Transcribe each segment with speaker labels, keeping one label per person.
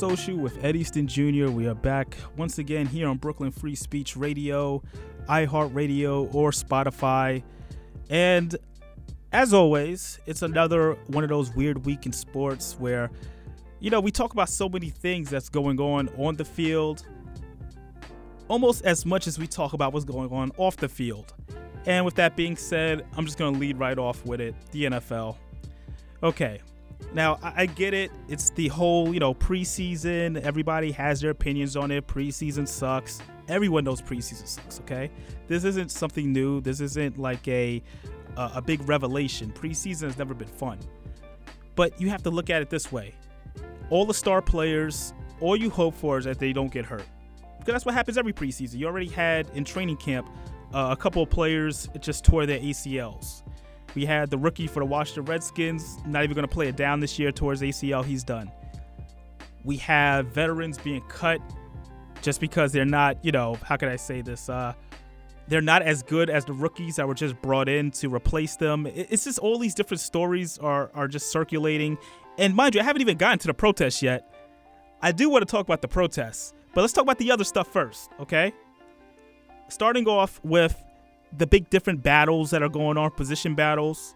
Speaker 1: Social with Ed Easton Jr. We are back once again here on Brooklyn Free Speech Radio, iHeartRadio, or Spotify. And as always, it's another one of those weird week in sports where, you know, we talk about so many things that's going on on the field, almost as much as we talk about what's going on off the field. And with that being said, I'm just going to lead right off with it the NFL. Okay, now, I, get it. It's the whole, you know, preseason. Everybody has their opinions on it. Preseason sucks. Everyone knows preseason sucks, okay? This isn't something new. This isn't like a a, a big revelation. Preseason has never been fun. But you have to look at it this way. All the star players, all you hope for is that they don't get hurt. Because that's what happens every preseason. You already had in training camp uh, a couple of players just tore their ACLs. We had the rookie for the Washington Redskins, not even going to play it down this year towards ACL. He's done. We have veterans being cut just because they're not, you know, how can I say this? Uh, they're not as good as the rookies that were just brought in to replace them. It's just all these different stories are are just circulating. And mind you, I haven't even gotten to the protests yet. I do want to talk about the protests, but let's talk about the other stuff first, okay? Starting off with the big different battles that are going on, position battles.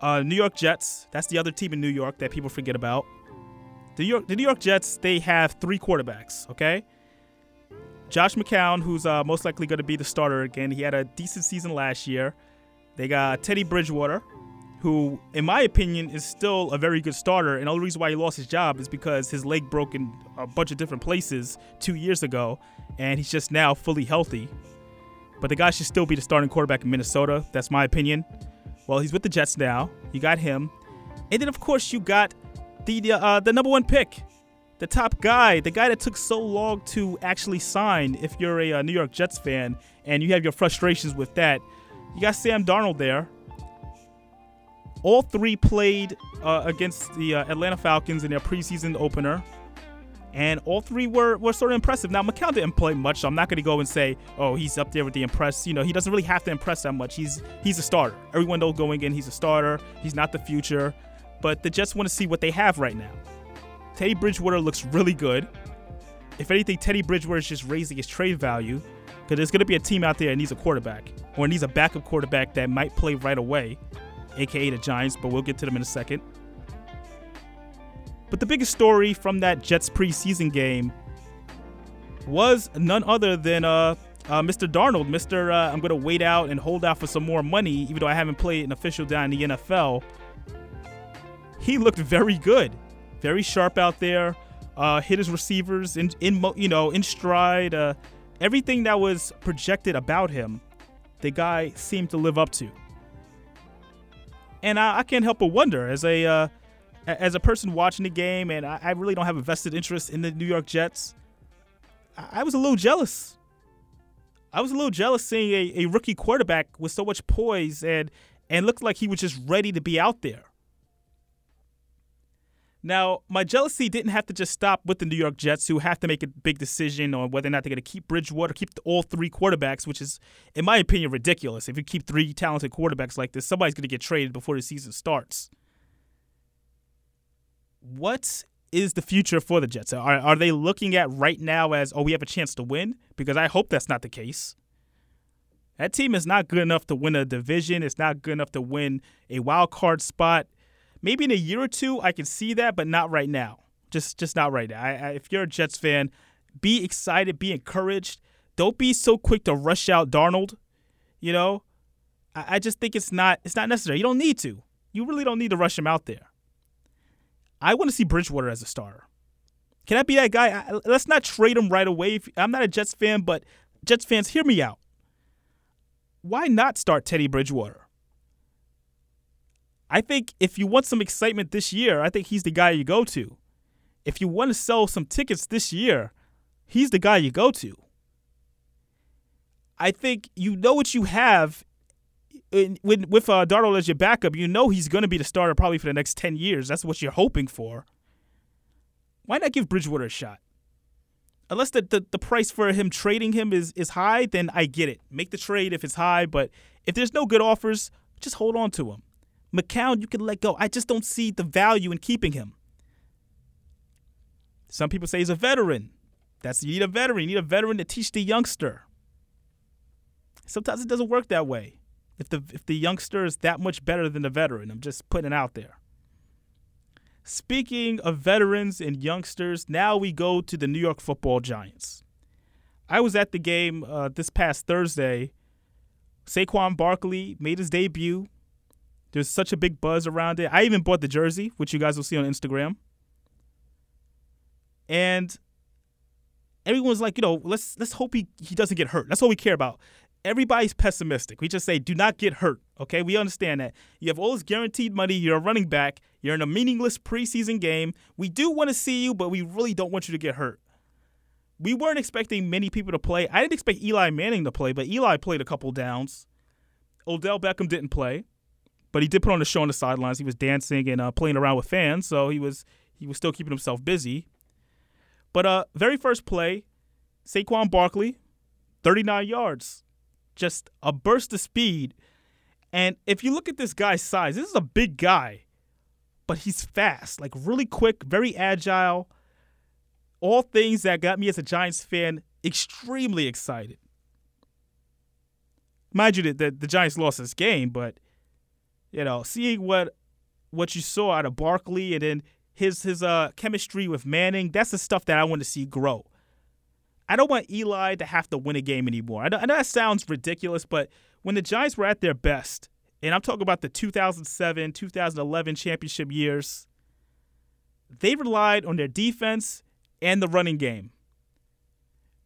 Speaker 1: Uh, New York Jets, that's the other team in New York that people forget about. The New York, the New York Jets, they have three quarterbacks, okay? Josh McCown, who's uh, most likely going to be the starter again. He had a decent season last year. They got Teddy Bridgewater, who, in my opinion, is still a very good starter. And the only reason why he lost his job is because his leg broke in a bunch of different places two years ago, and he's just now fully healthy. But the guy should still be the starting quarterback in Minnesota. That's my opinion. Well, he's with the Jets now. You got him, and then of course you got the uh, the number one pick, the top guy, the guy that took so long to actually sign. If you're a, a uh, New York Jets fan and you have your frustrations with that, you got Sam Darnold there. All three played uh, against the uh, Atlanta Falcons in their preseason opener and all three were, were sort of impressive. Now McCown didn't play much, so I'm not going to go and say, oh, he's up there with the impress. You know, he doesn't really have to impress that much. He's he's a starter. Everyone knows going in, he's a starter. He's not the future, but the Jets want to see what they have right now. Teddy Bridgewater looks really good. If anything, Teddy Bridgewater is just raising his trade value because there's going to be a team out there that needs a quarterback or needs a backup quarterback that might play right away, aka the Giants. But we'll get to them in a second. But the biggest story from that Jets preseason game was none other than uh, uh, Mr. Darnold. Mr. Uh, I'm going to wait out and hold out for some more money, even though I haven't played an official down in the NFL. He looked very good, very sharp out there. Uh, hit his receivers in, in you know in stride. Uh, everything that was projected about him, the guy seemed to live up to. And I, I can't help but wonder, as a uh, as a person watching the game, and I, really don't have a vested interest in the New York Jets, I, I was a little jealous. I was a little jealous seeing a, a rookie quarterback with so much poise and and looked like he was just ready to be out there. Now, my jealousy didn't have to just stop with the New York Jets, who have to make a big decision on whether or not they're going to keep Bridgewater, keep all three quarterbacks, which is, in my opinion, ridiculous. If you keep three talented quarterbacks like this, somebody's going to get traded before the season starts what is the future for the Jets? Are, are they looking at right now as, oh, we have a chance to win? Because I hope that's not the case. That team is not good enough to win a division. It's not good enough to win a wild card spot. Maybe in a year or two, I can see that, but not right now. Just, just not right now. I, I, if you're a Jets fan, be excited, be encouraged. Don't be so quick to rush out Darnold. You know, I, I just think it's not, it's not necessary. You don't need to. You really don't need to rush him out there. I want to see Bridgewater as a starter. Can I be that guy? I, let's not trade him right away. I'm not a Jets fan, but Jets fans, hear me out. Why not start Teddy Bridgewater? I think if you want some excitement this year, I think he's the guy you go to. If you want to sell some tickets this year, he's the guy you go to. I think you know what you have with with uh, Darnold as your backup, you know he's going to be the starter probably for the next ten years. That's what you're hoping for. Why not give Bridgewater a shot? Unless the, the, the price for him trading him is, is high, then I get it. Make the trade if it's high, but if there's no good offers, just hold on to him. McCown, you can let go. I just don't see the value in keeping him. Some people say he's a veteran. That's you need a veteran. You need a veteran to teach the youngster. Sometimes it doesn't work that way. If the if the youngster is that much better than the veteran, I'm just putting it out there. Speaking of veterans and youngsters, now we go to the New York Football Giants. I was at the game uh, this past Thursday. Saquon Barkley made his debut. There's such a big buzz around it. I even bought the jersey, which you guys will see on Instagram. And everyone's like, you know, let's let's hope he, he doesn't get hurt. That's all we care about. Everybody's pessimistic. We just say, do not get hurt. Okay, we understand that. You have all this guaranteed money. You're a running back. You're in a meaningless preseason game. We do want to see you, but we really don't want you to get hurt. We weren't expecting many people to play. I didn't expect Eli Manning to play, but Eli played a couple downs. Odell Beckham didn't play, but he did put on a show on the sidelines. He was dancing and uh, playing around with fans, so he was he was still keeping himself busy. But uh, very first play, Saquon Barkley, 39 yards, just a burst of speed. And if you look at this guy's size, this is a big guy, but he's fast, like really quick, very agile. All things that got me as a Giants fan extremely excited. Mind you, that the Giants lost this game, but you know, seeing what what you saw out of Barkley and then his his uh chemistry with Manning, that's the stuff that I want to see grow. I don't want Eli to have to win a game anymore. I know, I know that sounds ridiculous, but when the Giants were at their best, and I'm talking about the 2007, 2011 championship years, they relied on their defense and the running game.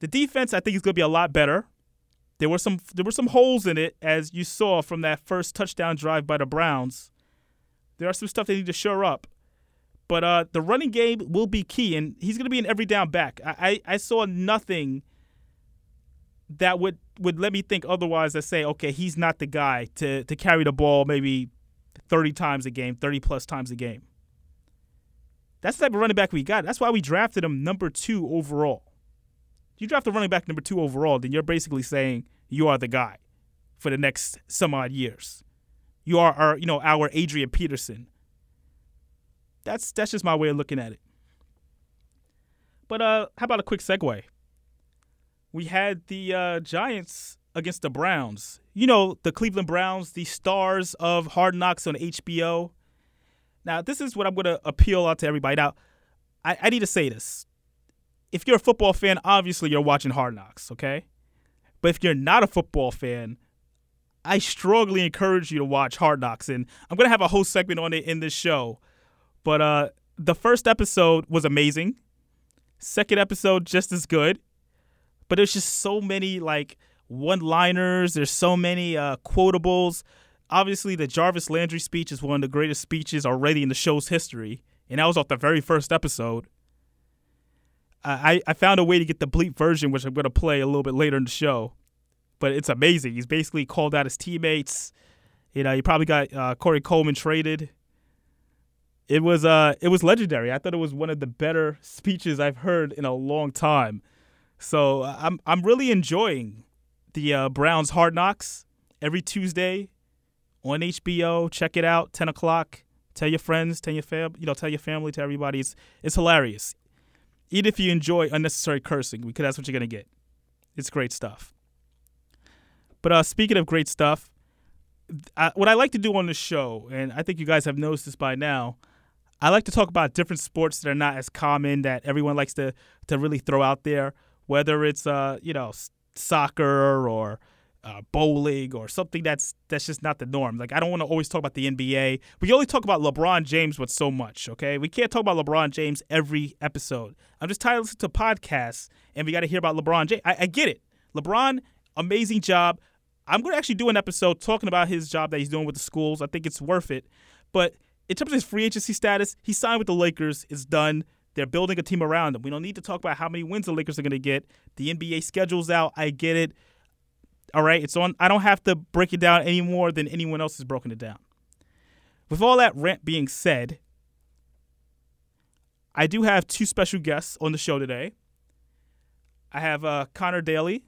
Speaker 1: The defense, I think, is going to be a lot better. There were some there were some holes in it, as you saw from that first touchdown drive by the Browns. There are some stuff they need to shore up. But uh, the running game will be key, and he's going to be an every down back. I, I, I saw nothing that would, would let me think otherwise. That say, okay, he's not the guy to to carry the ball maybe thirty times a game, thirty plus times a game. That's the type of running back we got. That's why we drafted him number two overall. You draft a running back number two overall, then you're basically saying you are the guy for the next some odd years. You are our, you know, our Adrian Peterson that's that's just my way of looking at it. But uh, how about a quick segue? We had the uh, Giants against the Browns. You know, the Cleveland Browns, the stars of Hard Knocks on HBO. Now, this is what I'm going to appeal out to everybody. Now, I, I need to say this. If you're a football fan, obviously you're watching Hard Knocks, okay? But if you're not a football fan, I strongly encourage you to watch Hard Knocks. And I'm going to have a whole segment on it in this show but uh, the first episode was amazing. Second episode just as good. But there's just so many like one-liners. There's so many uh, quotables. Obviously, the Jarvis Landry speech is one of the greatest speeches already in the show's history, and that was off the very first episode. I, I found a way to get the bleep version, which I'm going to play a little bit later in the show. But it's amazing. He's basically called out his teammates. You know, he probably got uh, Corey Coleman traded it was uh it was legendary. I thought it was one of the better speeches I've heard in a long time. So uh, I'm I'm really enjoying the uh, Browns Hard Knocks every Tuesday on HBO. Check it out, ten o'clock. Tell your friends, tell your fam, you know, tell your family, tell everybody. It's it's hilarious. Even if you enjoy unnecessary cursing, because that's what you're gonna get. It's great stuff. But uh, speaking of great stuff, I, what I like to do on the show, and I think you guys have noticed this by now, I like to talk about different sports that are not as common that everyone likes to to really throw out there, whether it's uh you know soccer or uh, bowling or something that's that's just not the norm. Like I don't want to always talk about the NBA. We only talk about LeBron James with so much. Okay, we can't talk about LeBron James every episode. I'm just tired of listening to podcasts, and we got to hear about LeBron James. I, I get it. LeBron, amazing job. I'm going to actually do an episode talking about his job that he's doing with the schools. I think it's worth it. But in terms of his free agency status, he signed with the Lakers. It's done. They're building a team around him. We don't need to talk about how many wins the Lakers are going to get. The NBA schedule's out. I get it. All right, it's on. I don't have to break it down any more than anyone else has broken it down. With all that rant being said, I do have two special guests on the show today. I have uh, Conor Daly.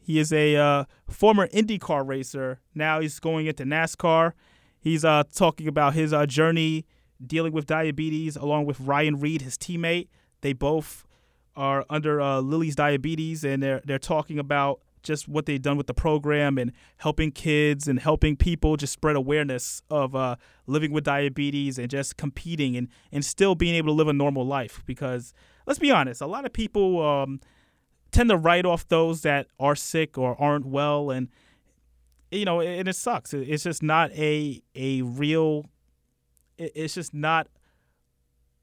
Speaker 1: He is a uh, former IndyCar racer. Now he's going into NASCAR He's uh, talking about his uh, journey dealing with diabetes along with Ryan Reed, his teammate. they both are under uh, Lilly's diabetes, and they're they're talking about just what they've done with the program and helping kids and helping people just spread awareness of uh, living with diabetes and just competing and, and still being able to live a normal life. Because let's be honest, a lot of people um, tend to write off those that are sick or aren't well, and you know, and it sucks. It's just not a a real. It's just not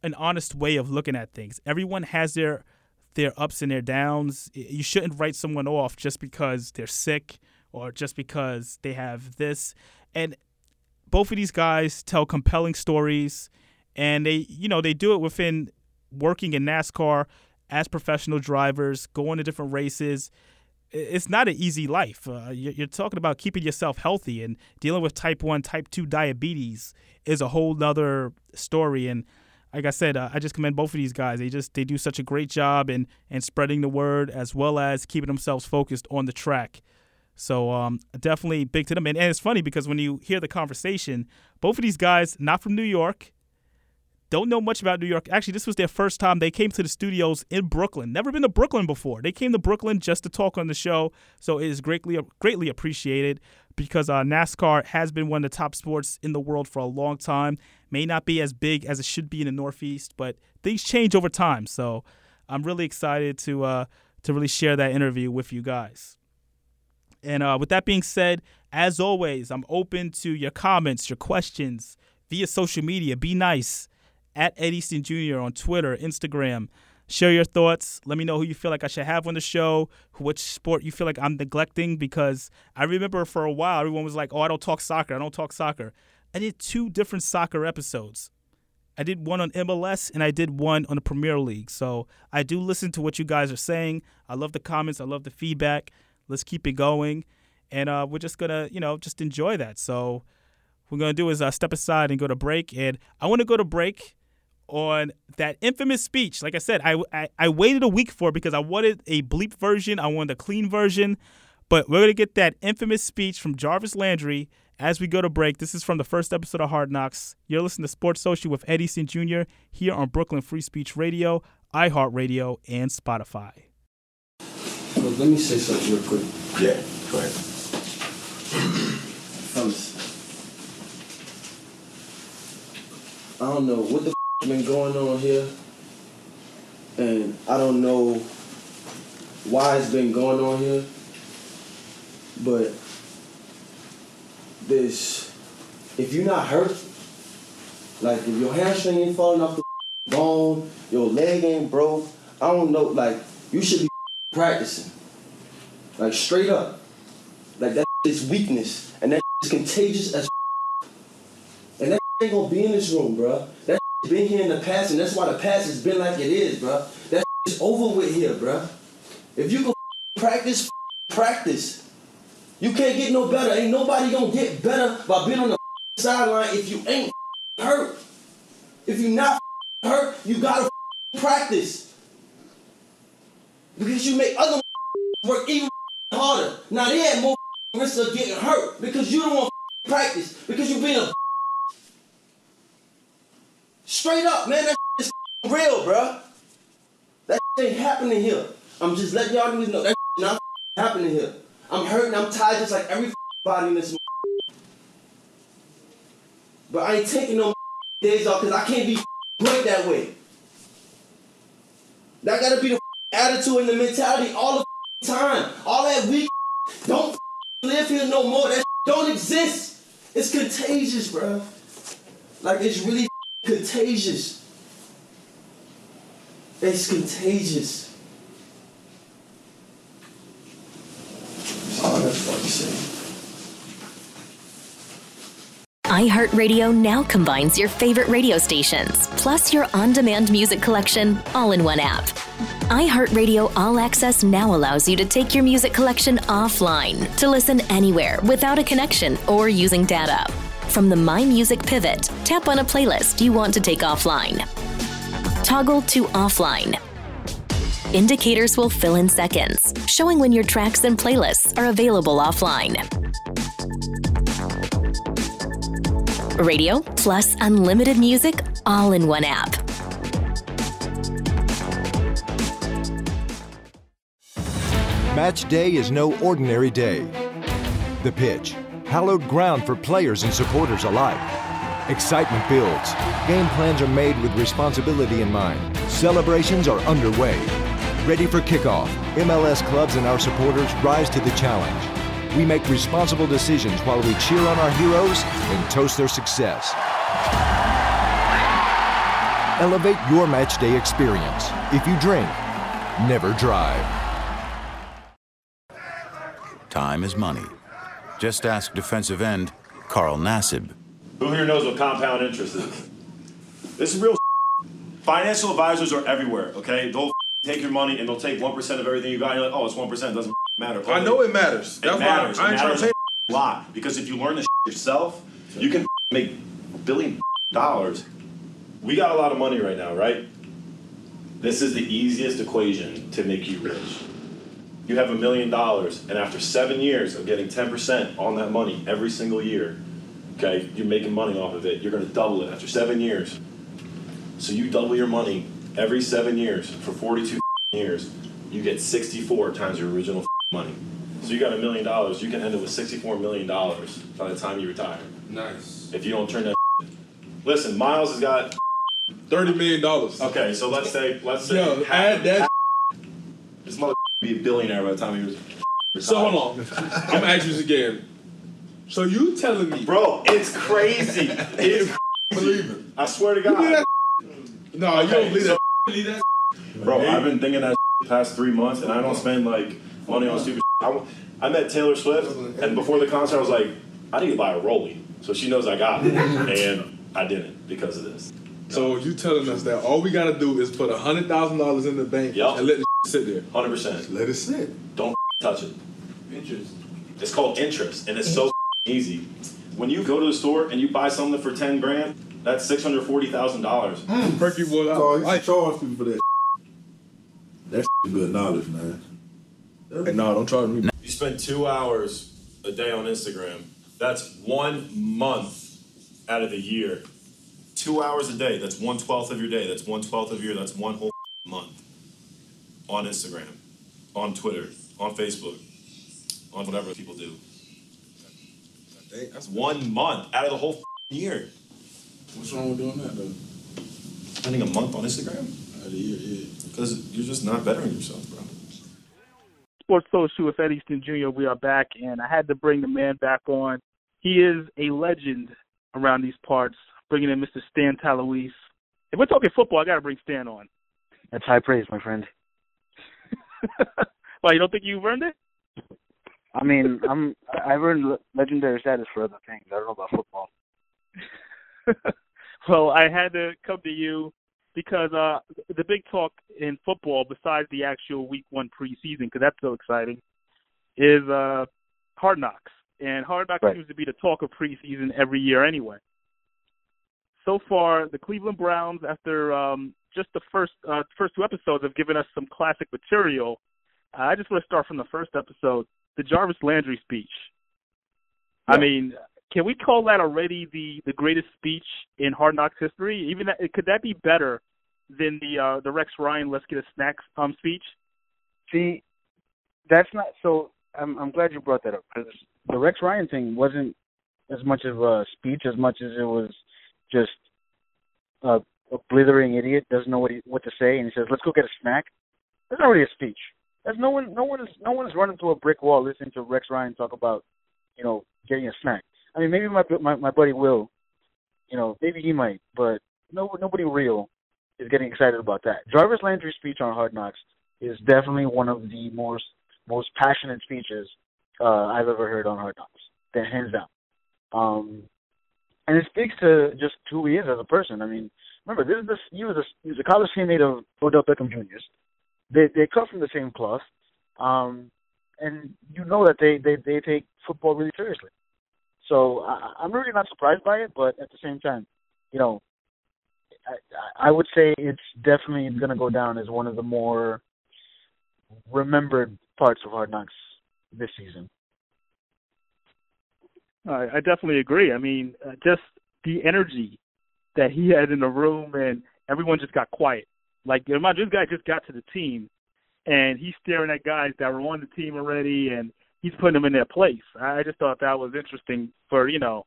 Speaker 1: an honest way of looking at things. Everyone has their their ups and their downs. You shouldn't write someone off just because they're sick or just because they have this. And both of these guys tell compelling stories and they you know, they do it within working in NASCAR as professional drivers, going to different races. It's not an easy life. Uh, you're talking about keeping yourself healthy and dealing with type 1, type 2 diabetes is a whole nother story. And like I said, uh, I just commend both of these guys. They just they do such a great job in in spreading the word as well as keeping themselves focused on the track. So um, definitely big to them. And, and it's funny because when you hear the conversation, both of these guys not from New York, don't know much about New York. Actually, this was their first time. They came to the studios in Brooklyn. Never been to Brooklyn before. They came to Brooklyn just to talk on the show. So it is greatly greatly appreciated because uh, NASCAR has been one of the top sports in the world for a long time. May not be as big as it should be in the Northeast, but things change over time. So I'm really excited to uh, to really share that interview with you guys. And uh, with that being said, as always, I'm open to your comments, your questions via social media. Be nice at Ed Easton Jr. on Twitter, Instagram. Share your thoughts. Let me know who you feel like I should have on the show, which sport you feel like I'm neglecting. Because I remember for a while, everyone was like, oh, I don't talk soccer. I don't talk soccer. I did two different soccer episodes. I did one on MLS and I did one on the Premier League. So I do listen to what you guys are saying. I love the comments. I love the feedback. Let's keep it going. And uh, we're just going to, you know, just enjoy that. So what we're going to do is uh, step aside and go to break. And I want to go to break on that infamous speech. Like I said, I, I, I waited a week for because I wanted a bleep version, I wanted a clean version, but we're gonna get that infamous speech from Jarvis Landry as we go to break. This is from the first episode of Hard Knocks. You're listening to Sports Social with Eddie Easton Jr. here on Brooklyn Free Speech Radio, iHeartRadio, and Spotify.
Speaker 2: Well, let me say something real quick.
Speaker 3: Yeah, go ahead.
Speaker 2: Fellas, I don't know what the been going on here, and I don't know why it's been going on here, but this, if you're not hurt, like if your hamstring ain't falling off the bone, your leg ain't broke, I don't know, like you should be practicing, like straight up, like that is weakness, and that is contagious as, and that ain't gonna be in this room, bro. That been here in the past, and that's why the past has been like it is, bro. That's over with here, bro. If you can practice, practice. You can't get no better. Ain't nobody gonna get better by being on the sideline if you ain't hurt. If you not hurt, you gotta practice. Because you make other work even harder. Now they had more risk of getting hurt because you don't want practice because you been a Straight up, man, that is real, bro. That ain't happening here. I'm just letting y'all niggas know that not happening here. I'm hurting, I'm tired just like every body in this But I ain't taking no days off because I can't be great that way. That gotta be the attitude and the mentality all the time. All that weak don't live here no more. That don't exist. It's contagious, bro. Like it's really contagious. It's contagious. Oh, that's what you say.
Speaker 4: iHeartRadio now combines your favorite radio stations, plus your on demand music collection, all in one app. iHeartRadio All Access now allows you to take your music collection offline to listen anywhere without a connection or using data from the My Music pivot, tap on a playlist you want to take offline. Toggle to offline. Indicators will fill in seconds, showing when your tracks and playlists are available offline. Radio plus unlimited music all in one app.
Speaker 3: Match day is no ordinary day. The pitch hallowed ground for players and supporters alike. Excitement builds. Game plans are made with responsibility in mind. Celebrations are underway. Ready for kickoff, MLS clubs and our supporters rise to the challenge. We make responsible decisions while we cheer on our heroes and toast their success. Elevate your match day experience. If you drink, never drive.
Speaker 5: Time is money. Just ask defensive end Carl Nassib.
Speaker 6: Who here knows what compound interest is? This is real. Financial advisors are everywhere. Okay, they'll take your money and they'll take one percent of everything you got. And you're like, oh, it's one percent. Doesn't matter.
Speaker 7: I know it matters.
Speaker 6: It
Speaker 7: That's
Speaker 6: matters.
Speaker 7: why I
Speaker 6: It
Speaker 7: ain't trying
Speaker 6: to
Speaker 7: to
Speaker 6: a lot because if you learn this yourself, you can make billion dollars. We got a lot of money right now, right? This is the easiest equation to make you rich. You have a million dollars, and after seven years of getting 10% on that money every single year, okay, you're making money off of it. You're gonna double it after seven years. So you double your money every seven years for 42 years. You get 64 times your original money. So you got a million dollars. You can end up with 64 million dollars by the time you retire.
Speaker 7: Nice.
Speaker 6: If you don't turn that. Listen, Myles has got.
Speaker 7: Thirty million dollars.
Speaker 6: Okay, so let's say let's say
Speaker 7: Yo,
Speaker 6: half
Speaker 7: add
Speaker 6: of-
Speaker 7: that.
Speaker 6: Half- This mother be a billionaire by the time he was.
Speaker 7: So hold on. I'm gonna ask you this again. So you telling me,
Speaker 6: Bro, it's crazy. It's
Speaker 7: believe it?
Speaker 6: I swear to
Speaker 7: You
Speaker 6: God.
Speaker 7: that? No, you don't believe
Speaker 6: so-
Speaker 7: that. Believe that?
Speaker 6: Bro, I've been thinking that the past three months, and I don't spend like money on stupid. I, I met Taylor Swift, and before the concert, I was like, I need to buy a Rolly, so she knows I got it, and I didn't because of this.
Speaker 7: So you telling us that all we gotta do is put a hundred thousand dollars in the bank
Speaker 6: Yup.
Speaker 7: and let the sit there?
Speaker 6: Hundred percent.
Speaker 8: Let it sit.
Speaker 6: Don't touch it.
Speaker 8: Interest.
Speaker 6: It's called interest, and it's so easy. When you go to the store and you buy something for ten grand, that's six hundred forty thousand dollars. Hmm.
Speaker 7: Perky boy,
Speaker 8: So
Speaker 7: I,
Speaker 8: you charge people for that. That's good knowledge, man.
Speaker 7: Hey, no, don't charge me.
Speaker 6: You spend two hours a day on Instagram. That's one month out of the year. Two hours a day. That's one twelfth of your day. That's one twelfth of your. Year. That's one whole month on Instagram, on Twitter, on Facebook, on whatever people do.
Speaker 7: That's
Speaker 6: One month out of the whole year.
Speaker 8: What's wrong with doing that, though?
Speaker 6: Spending a month on Instagram
Speaker 8: Out of the year, yeah.
Speaker 6: because you're just not bettering yourself, bro.
Speaker 9: Sports Social with Ed Easton Jr. We are back, and I had to bring the man back on. He is a legend around these parts, bringing in Mr. Stan Talouis. If we're talking football, I got to bring Stan on.
Speaker 10: That's high praise, my friend.
Speaker 9: Why, you don't think you've earned it?
Speaker 10: I mean, I'm I've earned legendary status for other things. I don't know about football.
Speaker 9: well, I had to come to you because uh the big talk in football, besides the actual Week One preseason, because that's so exciting, is uh Hard Knocks, and Hard Knocks
Speaker 10: Right.
Speaker 9: seems to be the talk of preseason every year anyway. So far, the Cleveland Browns, after um just the first uh first two episodes, have given us some classic material. I just want to start from the first episode, the Jarvis Landry speech. I mean, can we call that already the the greatest speech in Hard Knocks history? Even that, could that be better than the uh, the Rex Ryan "Let's Get a Snack" um speech?
Speaker 10: See, that's not so. I'm I'm glad you brought that up because the Rex Ryan thing wasn't as much of a speech as much as it was just a, a blithering idiot doesn't know what he, what to say and he says let's go get a snack. That's not really a speech. That's no one no one is no one is running to a brick wall listening to Rex Ryan talk about you know getting a snack. I mean maybe my my my buddy Will, you know maybe he might, but no nobody real is getting excited about that. Jarvis Landry's speech on Hard Knocks is definitely one of the most most passionate speeches uh, I've ever heard on Hard Knocks, hands down. Um, and it speaks to just who he is as a person. I mean, remember this is this he was a he was a college teammate of Odell Beckham Jr.'s. They they cut from the same cloth, um, and you know that they they they take football really seriously. So I, I'm really not surprised by it, but at the same time, you know, I, I would say it's definitely going to go down as one of the more remembered parts of Hard Knocks this season.
Speaker 9: I, I definitely agree. I mean, uh, just the energy that he had in the room, and everyone just got quiet. Like, imagine this guy just got to the team, and he's staring at guys that were on the team already, and he's putting them in their place. I just thought that was interesting for you know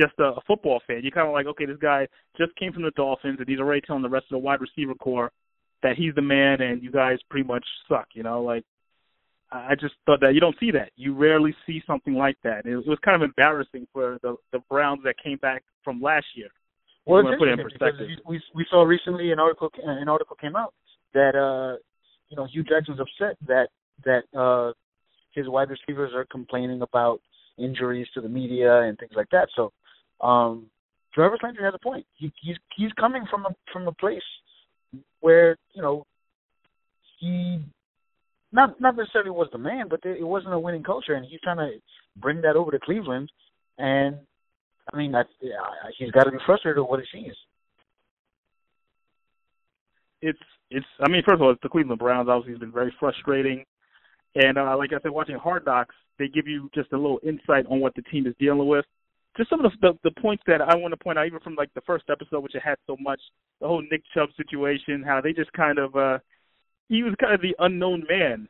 Speaker 9: just a, a football fan. You're kind of like, okay, this guy just came from the Dolphins, and he's already telling the rest of the wide receiver corps that he's the man, and you guys pretty much suck. You know, like I just thought that you don't see that. You rarely see something like that. It, it was kind of embarrassing for the the Browns that came back from last year.
Speaker 10: Well, it's put it in perspective. we we saw recently an article an article came out that uh you know Hue Jackson's upset that that uh his wide receivers are complaining about injuries to the media and things like that. So um Jarvis Landry has a point. He he's he's coming from a from a place where, you know, he not not necessarily was the man, but it wasn't a winning culture, and he's trying to bring that over to Cleveland. And I mean, yeah, he's got to be frustrated with what he sees.
Speaker 9: It's it's. I mean, first of all, the Cleveland Browns. Obviously, it's been very frustrating. And uh, like I said, watching Hard Knocks, they give you just a little insight on what the team is dealing with. Just some of the, the the points that I want to point out, even from like the first episode, which it had so much, the whole Nick Chubb situation, how they just kind of uh he was kind of the unknown man,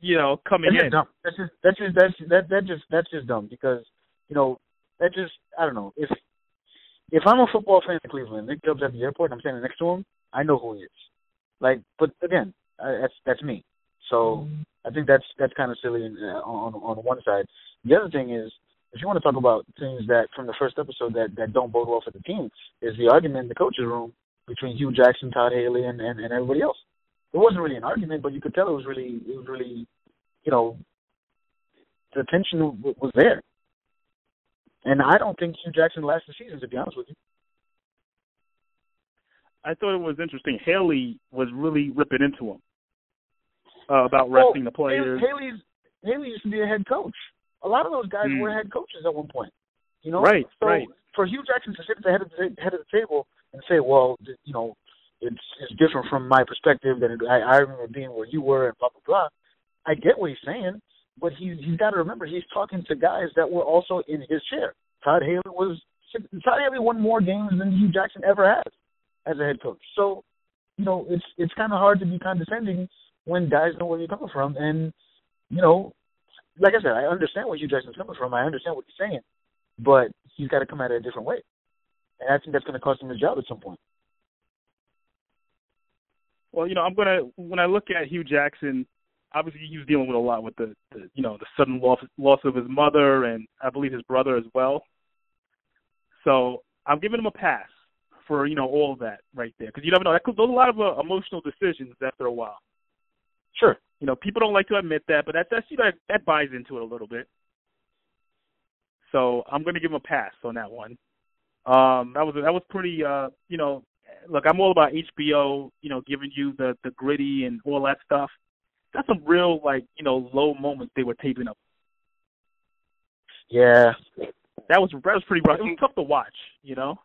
Speaker 9: you know, coming
Speaker 10: that's
Speaker 9: in.
Speaker 10: Dumb. That's just that's just that's that that just that's just dumb because you know that just I don't know if if I'm a football fan in Cleveland, Nick Chubb's at the airport, and I'm standing next to him, I know who he is. Like, but again, I, that's that's me. So I think that's that's kind of silly uh, on on one side. The other thing is, if you want to talk about things that from the first episode that that don't bode well for the team, is the argument in the coaches' room between Hue Jackson, Todd Haley, and and, and everybody else it wasn't really an argument, but you could tell it was really, it was really, you know, the tension w- was there. And I don't think Hue Jackson lasted the season, to be honest with you.
Speaker 9: I thought it was interesting. Haley was really ripping into him uh, about resting the players.
Speaker 10: Haley's Haley used to be a head coach. A lot of those guys mm. were head coaches at one point. You know,
Speaker 9: right?
Speaker 10: So
Speaker 9: right.
Speaker 10: for Hue Jackson to sit at the head of the head of the table and say, "Well, you know, it's it's different from my perspective than I, I remember being where you were and blah blah blah. I get what he's saying, but he's he's got to remember he's talking to guys that were also in his chair. Todd Haley was Todd Haley won more games than Hue Jackson ever has as a head coach. So, you know, it's it's kind of hard to be condescending when guys know where you're coming from, and you know, like I said, I understand where Hue Jackson's coming from. I understand what he's saying, but he's got to come at it a different way, and I think that's going to cost him his job at some point.
Speaker 9: Well, you know, I'm gonna when I look at Hue Jackson, obviously he was dealing with a lot with the, the you know the sudden loss loss of his mother and I believe his brother as well. So I'm giving him a pass for you know all of that right there because you never know. That could, those are a lot of uh, emotional decisions after a while.
Speaker 10: Sure.
Speaker 9: You know, people don't like to admit that, but that that's you know that, that buys into it a little bit. So I'm going to give him a pass on that one. Um, that was that was pretty uh, you know look, I'm all about HBO, you know, giving you the the gritty and all that stuff. That's some real like you know low moments they were taping up.
Speaker 10: Yeah,
Speaker 9: that was that was pretty rough. It was tough to watch, you know.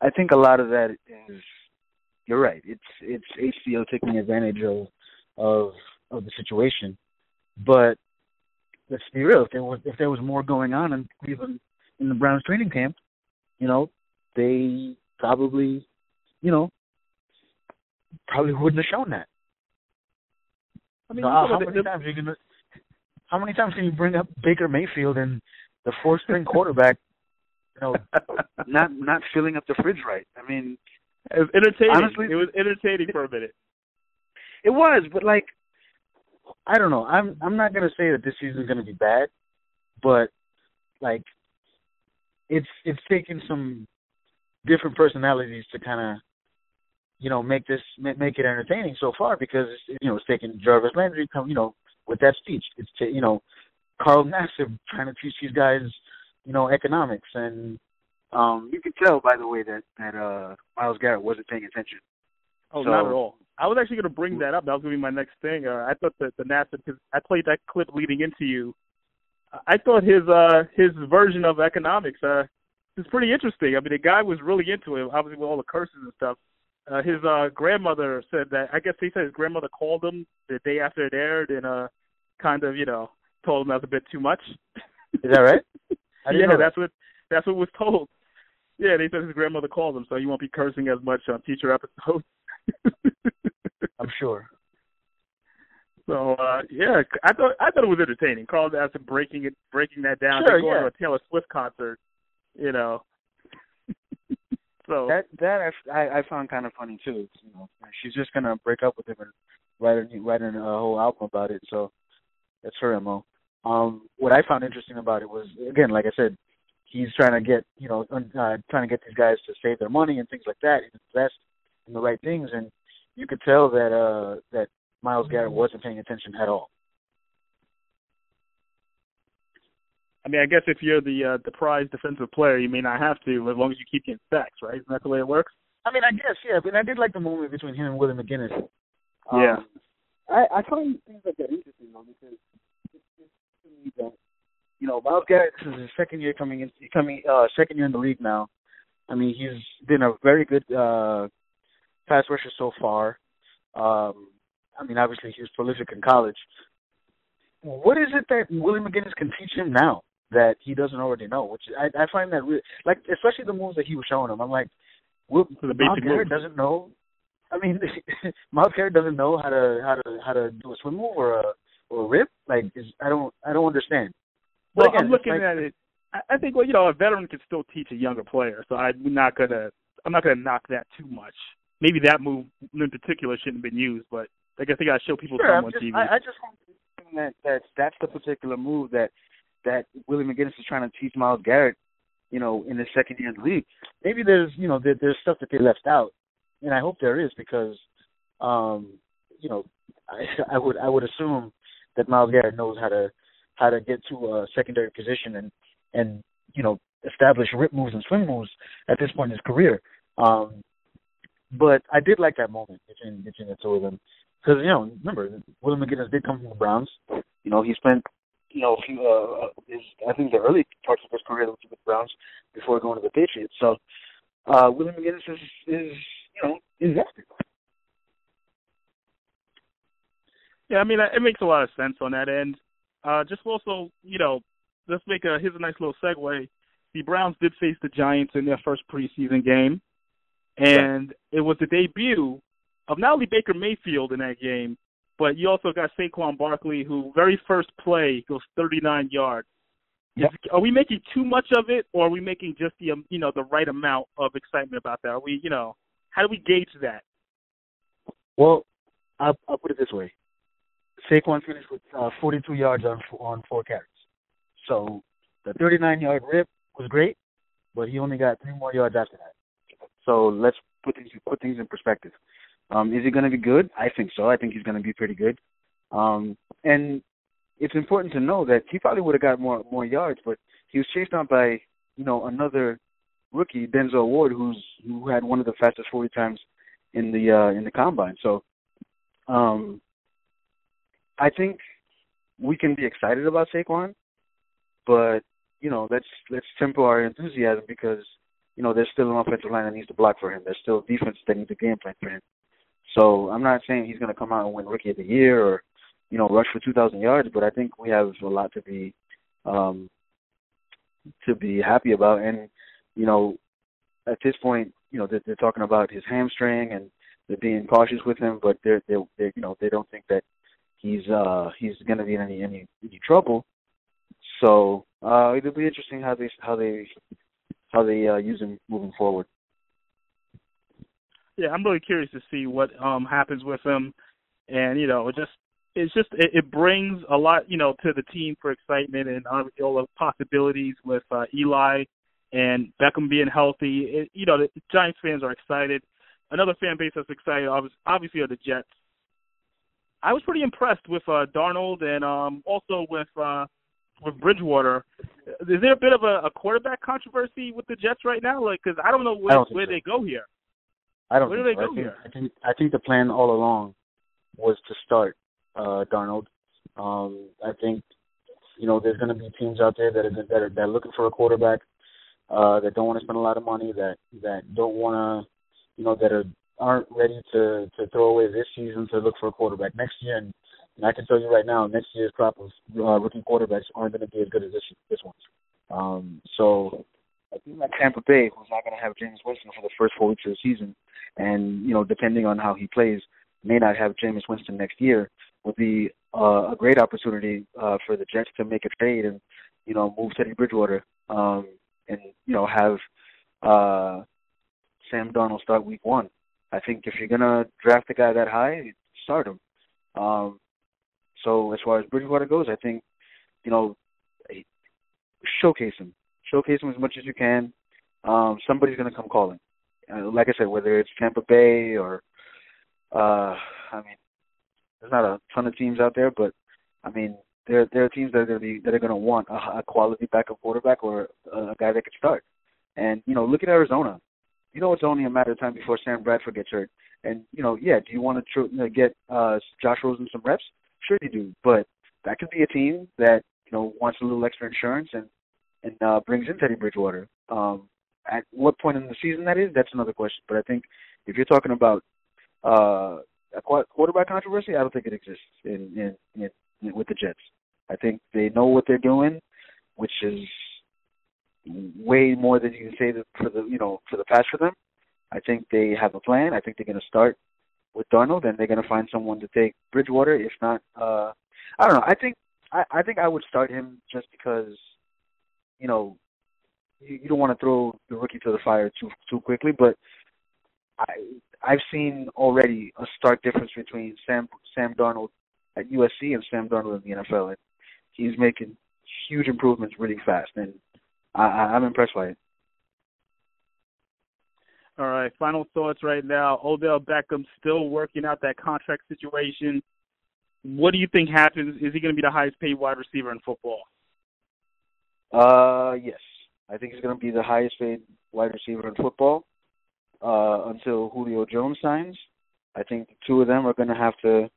Speaker 10: I think a lot of that is you're right. It's it's HBO taking advantage of of of the situation, but let's be real. If there was if there was more going on in Cleveland in the Browns training camp, you know, they probably you know, probably wouldn't have shown that. I mean, uh, how, how many times are you gonna? How many times can you bring up Baker Mayfield and the fourth string quarterback? You know, not not filling up the fridge right. I mean,
Speaker 9: it was entertaining. Honestly, it was entertaining for a minute.
Speaker 10: It was, but like, I don't know. I'm I'm not gonna say that this season's gonna be bad, but like, it's it's taking some different personalities to kind of you know, make this make it entertaining so far because you know it's taking Jarvis Landry come you know with that speech. It's t- you know Carl Nassib trying to teach these guys you know economics and um you can tell by the way that that uh Myles Garrett wasn't paying attention.
Speaker 9: Oh,
Speaker 10: so,
Speaker 9: not at all. I was actually going to bring that up. That was going to be my next thing. Uh, I thought that the Nassib because I played that clip leading into you. I thought his uh his version of economics uh is pretty interesting. I mean, the guy was really into it, obviously with all the curses and stuff uh, his uh, grandmother said that. I guess he said his grandmother called him the day after it aired and uh, kind of, you know, told him that was a bit too much.
Speaker 10: Is that right?
Speaker 9: yeah, that's what that's what was told. Yeah, they said his grandmother called him, so you won't be cursing as much on future episodes.
Speaker 10: I'm sure.
Speaker 9: So uh yeah, I thought I thought it was entertaining. Carl Nassib breaking it, breaking that down,
Speaker 10: Sure,
Speaker 9: going
Speaker 10: yeah.
Speaker 9: to a Taylor Swift concert. You know. So
Speaker 10: That that I I found kind of funny too. You know, she's just gonna break up with him and write a a whole album about it. So that's her mo. Um, what I found interesting about it was again, like I said, he's trying to get you know uh, trying to get these guys to save their money and things like that invest in the right things. And you could tell that uh that Myles Garrett wasn't paying attention at all.
Speaker 9: I mean, I guess if you're the uh, the prize defensive player, you may not have to as long as you keep getting sacks, right? Isn't that the way it works?
Speaker 10: I mean, I guess yeah, but I did like the moment between him and Willie McGinest. Um,
Speaker 9: Yeah.
Speaker 10: I I find things like that interesting though because it's, it's to me that you know Myles Garrett this is his second year coming in coming uh second year in the league now. I mean he's been a very good uh pass rusher so far. Um I mean obviously he was prolific in college. What is it that Willie McGinest can teach him now that he doesn't already know? Which I I find that really like especially the moves that he was showing him. I'm like Will,
Speaker 9: the
Speaker 10: Myles
Speaker 9: basic
Speaker 10: Garrett doesn't know I mean, Myles Garrett doesn't know how to how to how to do a swim move or a or a rip. Like, is, I don't I don't understand.
Speaker 9: Well,
Speaker 10: again,
Speaker 9: I'm looking
Speaker 10: like-
Speaker 9: at it. I, think well, you know, a veteran can still teach a younger player, so I'm not gonna I'm not gonna knock that too much. Maybe that move in particular shouldn't have been used, but I guess they gotta show people
Speaker 10: Sure,
Speaker 9: some
Speaker 10: I'm
Speaker 9: on
Speaker 10: just,
Speaker 9: TV.
Speaker 10: I, I just want to that that that's the particular move that that Willie McGinest is trying to teach Myles Garrett. You know, in his second year in the league, maybe there's you know there, there's stuff that they left out, and I hope there is because, um, you know, I, I would I would assume that Myles Garrett knows how to how to get to a secondary position and and you know establish rip moves and swing moves at this point in his career. Um, but I did like that moment between between the two of them because you know remember Willie McGinest did come from the Browns. You know he spent you know a few uh, his I think the early parts of his career with the Browns before going to the Patriots. So uh, Willie McGinest is is you know invested.
Speaker 9: Yeah, I mean it makes a lot of sense on that end. Uh, just also, you know, let's make a here's a nice little segue. The Browns did face the Giants in their first preseason game, and it was the debut of not only Baker Mayfield in that game, but you also got Saquon Barkley, who very first play goes 39 yards.
Speaker 10: Yep.
Speaker 9: Are we making too much of it, or are we making just the um, you know the right amount of excitement about that? Are we you know how do we gauge that?
Speaker 10: Well, I'll, I'll put it this way: Saquon finished with uh, 42 yards on on four carries. So the 39 yard rip was great, but he only got three more yards after that. So let's put things put things in perspective. Um, is he going to be good? I think so. I think he's going to be pretty good. Um, and it's important to know that he probably would have got more more yards, but he was chased down by you know another rookie, Denzel Ward, who's who had one of the fastest 40 times in the uh, in the combine. So um, I think we can be excited about Saquon, but you know let's let's temper our enthusiasm because you know there's still an offensive line that needs to block for him. There's still defense that needs a game plan for him. So I'm not saying he's going to come out and win Rookie of the Year or you know rush for 2,000 yards, but I think we have a lot to be um, to be happy about. And you know at this point, you know they're, they're talking about his hamstring and they're being cautious with him, but they're they they you know they don't think that he's uh he's going to be in any any any trouble. So uh it'll be interesting how they how they how they uh, use him moving forward.
Speaker 9: Yeah, I'm really curious to see what um happens with him, and you know, it just it's just it, it brings a lot you know to the team for excitement and obviously all the possibilities with uh, Eli and Beckham being healthy. It, you know, the Giants fans are excited. Another fan base that's excited, obvi- obviously, are the Jets. I was pretty impressed with uh, Darnold and um also with uh with Bridgewater. Is there a bit of a, a quarterback controversy with the Jets right now? Like, because I don't know
Speaker 10: I
Speaker 9: where
Speaker 10: don't
Speaker 9: where
Speaker 10: so.
Speaker 9: they go here.
Speaker 10: I don't
Speaker 9: Where do
Speaker 10: think
Speaker 9: they go
Speaker 10: I think,
Speaker 9: here?
Speaker 10: I think I think the plan all along was to start uh Darnold. Um I think you know there's going to be teams out there that are that are, that are looking for a quarterback uh that don't want to spend a lot of money that that don't want to you know that are aren't ready to to throw away this season to look for a quarterback next year and, and I can tell you right now next year's crop of uh, rookie quarterbacks aren't going to be as good as this this one. Um so a team like Tampa Bay, who's not going to have Jameis Winston for the first four weeks of the season, and you know, depending on how he plays, may not have Jameis Winston next year, would be uh, a great opportunity uh, for the Jets to make a trade and you know move Teddy Bridgewater um, and you know have uh, Sam Darnold start Week One. I think if you're gonna draft a guy that high, start him. Um, so as far as Bridgewater goes, I think you know showcase him, showcase him as much as you can. Um, somebody's gonna come calling. Uh, like I said, whether it's Tampa Bay or uh, I mean, there's not a ton of teams out there, but I mean, there there are teams that are going to be that are going to want a, a quality backup quarterback or a, guy that can start. And you know, look at Arizona. You know, it's only a matter of time before Sam Bradford gets hurt. And you know, yeah, do you want to tr- know, get uh, Josh Rosen some reps? Sure, you do. But that could be a team that you know wants a little extra insurance and and uh, brings in Teddy Bridgewater. Um, at what point in the season that is, that's another question. But I think if you're talking about uh, a quarterback controversy, I don't think it exists in, in, in with the Jets. I think they know what they're doing, which is way more than you can say for the you know for the past for them. I think they have a plan. I think they're going to start with Darnold, and they're going to find someone to take Bridgewater. If not, uh, I don't know. I think I, I think I would start him just because you know you, you don't want to throw the rookie to the fire too too quickly, but I I've seen already a stark difference between Sam Sam Darnold at USC and Sam Darnold in the NFL. And he's making huge improvements really fast, and I, I'm impressed by it.
Speaker 9: All right, final thoughts right now. Odell Beckham still working out that contract situation. What do you think happens? Is he going to be the highest paid wide receiver in football?
Speaker 10: Uh, yes. I think he's going to be the highest paid wide receiver in football uh, until Julio Jones signs. I think the two of them are going to have to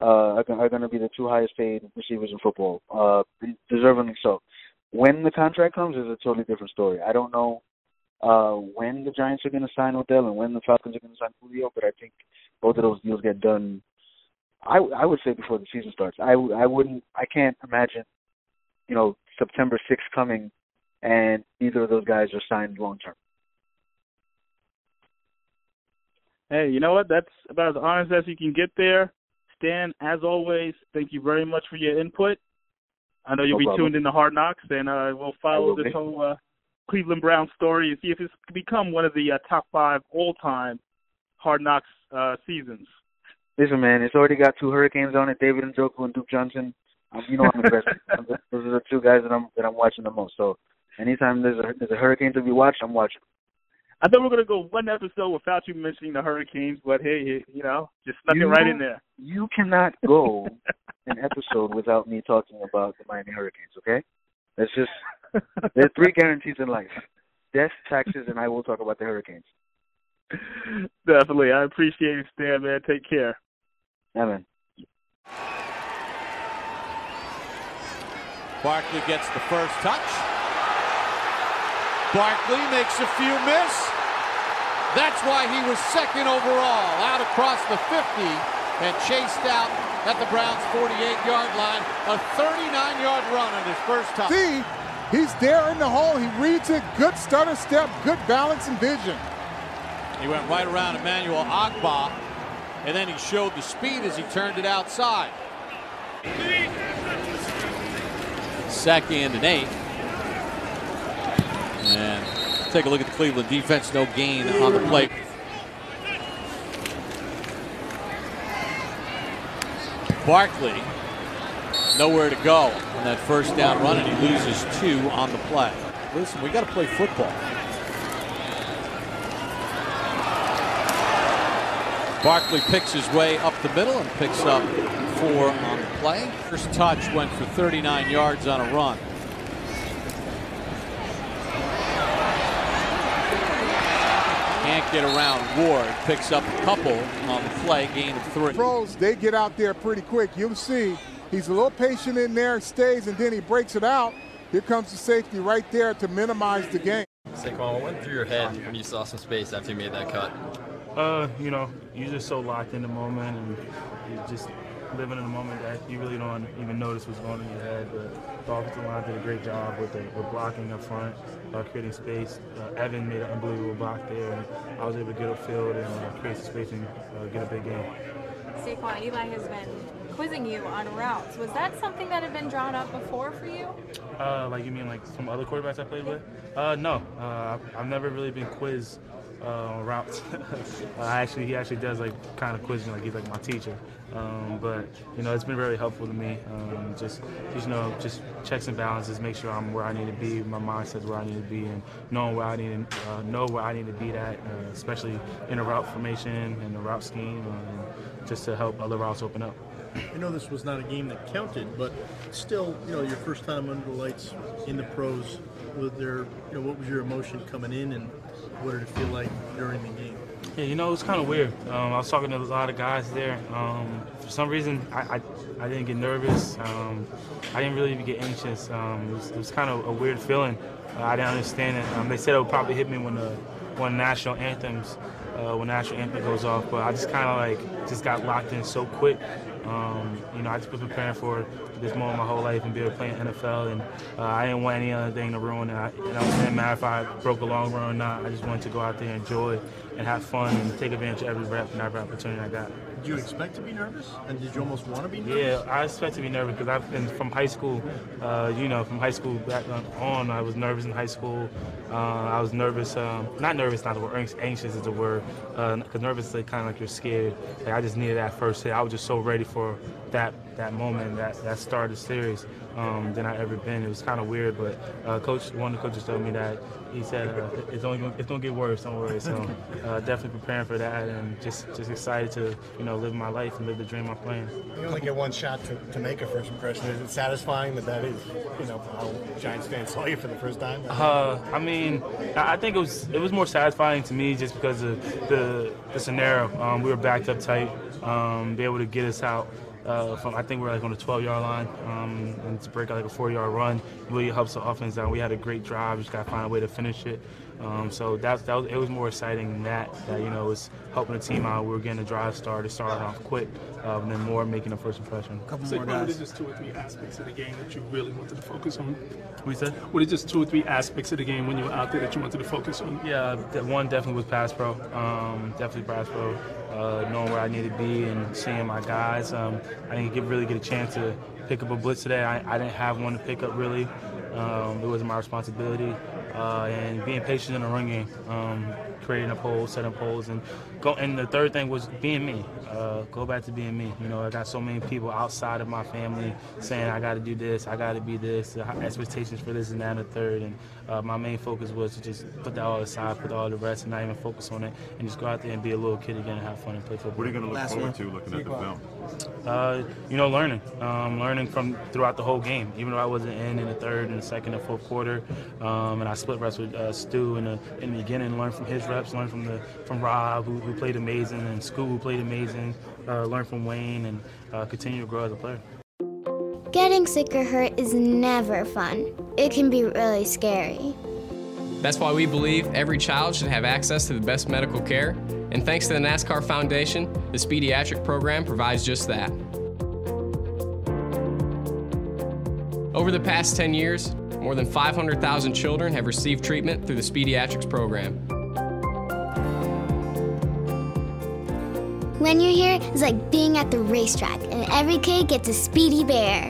Speaker 10: uh, are going to be the two highest paid receivers in football, uh, deservingly so. When the contract comes is a totally different story. I don't know uh, when the Giants are going to sign Odell and when the Falcons are going to sign Julio, but I think both of those deals get done. I I would say before the season starts. I I wouldn't. I can't imagine, you know, September sixth coming, and either of those guys are signed long term.
Speaker 9: Hey, you know what? That's about as honest as you can get there. Stan, as always, thank you very much for your input. I know you'll
Speaker 10: no
Speaker 9: be
Speaker 10: problem.
Speaker 9: tuned in to Hard Knocks, and uh, we'll follow this
Speaker 10: be.
Speaker 9: whole uh, Cleveland Brown story and see if it's become one of the uh, top five all-time Hard Knocks uh, seasons.
Speaker 10: Listen, man, it's already got two hurricanes on it: David and Njoku and Duke Johnson. Um, you know I'm invested. Those are the two guys that I'm that I'm watching the most. So anytime there's a there's a hurricane to be watched, I'm watching.
Speaker 9: I thought we were gonna go one episode without you mentioning the Hurricanes, but hey, you know, just snuck
Speaker 10: You
Speaker 9: it right in there.
Speaker 10: You cannot go an episode without me talking about the Miami Hurricanes. Okay, that's just there are three guarantees in life: death, taxes, and I will talk about the Hurricanes.
Speaker 9: Definitely, I appreciate it, Stan. Man, take care.
Speaker 10: Yeah, man.
Speaker 11: Barkley gets the first touch. Barkley makes a few miss. That's why he was second overall, out across the 50 and chased out at the Browns' 48-yard line. A 39-yard run on his first touch.
Speaker 12: See, he's there in the hole. He reads it. Good stutter step, good balance and vision.
Speaker 11: He went right around Emmanuel Ogbah, and then he showed the speed as he turned it outside. Second and eight. And take a look at the Cleveland defense. No gain on the play. Barkley, nowhere to go on that first down run, and he loses two on the play. Listen, we got to play football. Barkley picks his way up the middle and picks up four play. First touch went for 39 yards on a run. Can't get around Ward. Picks up a couple on the play, gain of three.
Speaker 12: Pros, they get out there pretty quick. You'll see he's a little patient in there, stays, and then he breaks it out. Here comes the safety right there to minimize the game.
Speaker 13: Saquon, what went through your head when you saw some space after you made that cut?
Speaker 14: Uh, you know, you're just so locked in the moment, and you just living in a moment that you really don't even notice what's going on in your head. But the offensive line did a great job with the with blocking up front, uh, creating space. Uh, Evan made an unbelievable block there, and I was able to get upfield and uh, create some space and uh, get a big game.
Speaker 15: Saquon, Eli has been quizzing you on routes. Was that something that had been drawn up before for you?
Speaker 14: Uh, like you mean like some other quarterbacks I played with? Uh, no, uh, I've never really been quizzed uh, routes. uh, actually, he actually does like kind of quiz me, like he's like my teacher. Um, but you know, it's been very helpful to me. Um, just, just you know, just checks and balances, make sure I'm where I need to be, my mindset's where I need to be, and knowing where I need to uh, know where I need to be at, uh, especially in a route formation and the route scheme, uh, just to help other routes open up.
Speaker 16: I know this was not a game that counted, but still, you know, your first time under the lights in the pros. Was there, you know, what was your emotion coming in, and what did it feel like during the game?
Speaker 14: Yeah, you know, it was kind of weird. Um, I was talking to a lot of guys there. Um, for some reason, I, I, I didn't get nervous. Um, I didn't really even get anxious. Um, it was, was kind of a weird feeling. Uh, I didn't understand it. Um, they said it would probably hit me when the when national anthems uh, when national anthem goes off, but I just kind of like just got locked in so quick. Um, you know, I just been preparing for this moment my whole life and be able to play in NFL, and uh, I didn't want any other thing to ruin it. I, it didn't matter if I broke a long run or not. I just wanted to go out there and enjoy and have fun and take advantage of every rep and every opportunity I got.
Speaker 16: Did you expect to be nervous, and did you almost want to be nervous?
Speaker 14: Yeah, I expect to be nervous because I've been from high school. Uh, you know, from high school back on, I was nervous in high school. Uh, I was nervous, um, not nervous, not the word, anxious is the word. Because uh, nervous is like, kind of like you're scared. Like I just needed that first hit. I was just so ready for that that moment, that that start of the series um, than I ever been. It was kind of weird, but uh, coach, one of the coaches told me that he said uh, it's only gonna, it's gonna get worse. Don't worry. So uh, definitely preparing for that, and just just excited to you know live my life and live the dream I'm playing.
Speaker 17: You only get one shot to, to make a first impression. Is it satisfying that that is you know how Giants fans saw you for the first time?
Speaker 14: Uh, I mean, I think it was it was more satisfying to me just because of the the scenario. Um, we were backed up tight, um, be able to get us out uh, from I think we are like on the 12 yard line um, and to break out like a four yard run really helps the offense out. We had a great drive, just got to find a way to finish it. Um, so that, that was, it was more exciting than that. That you know was helping the team out. We were getting a drive started, started off quick, uh, and then more making a first impression.
Speaker 18: A couple so more guys. What are just two or three aspects of the game that you really wanted to focus on?
Speaker 14: We said.
Speaker 18: What are just two or three aspects of the game when you were out there that you wanted to focus on?
Speaker 14: Yeah, that one definitely was pass pro. Um, definitely pass pro. Uh, knowing where I need to be and seeing my guys. Um, I didn't get, really get a chance to pick up a blitz today. I, I didn't have one to pick up really. Um, it wasn't my responsibility. Uh, and being patient in the run game, um, creating up holes, setting up holes, and go. And the third thing was being me. Uh, go back to being me. You know, I got so many people outside of my family saying I got to do this, I got to be this, expectations for this and that and the third. And uh, my main focus was to just put that all aside, put all the rest, and not even focus on it, and just go out there and be a little kid again and have fun and play football.
Speaker 19: What are you going to look Last forward one. to looking at the film?
Speaker 14: Uh, you know, learning, um, learning from throughout the whole game. Even though I wasn't in in the third and the second and fourth quarter, um, and I split reps with uh, Stu in the in the beginning, learn from his reps, learn from the from Rob who, who played amazing, and Scoot who played amazing, uh, learn from Wayne, and uh, continue to grow as a player.
Speaker 20: Getting sick or hurt is never fun. It can be really scary.
Speaker 21: That's why we believe every child should have access to the best medical care, and thanks to the NASCAR Foundation, the pediatric program provides just that. Over the past 10 years, more than 500,000 children have received treatment through the Speediatrics program.
Speaker 20: When you're here, it's like being at the racetrack, and every kid gets a speedy bear.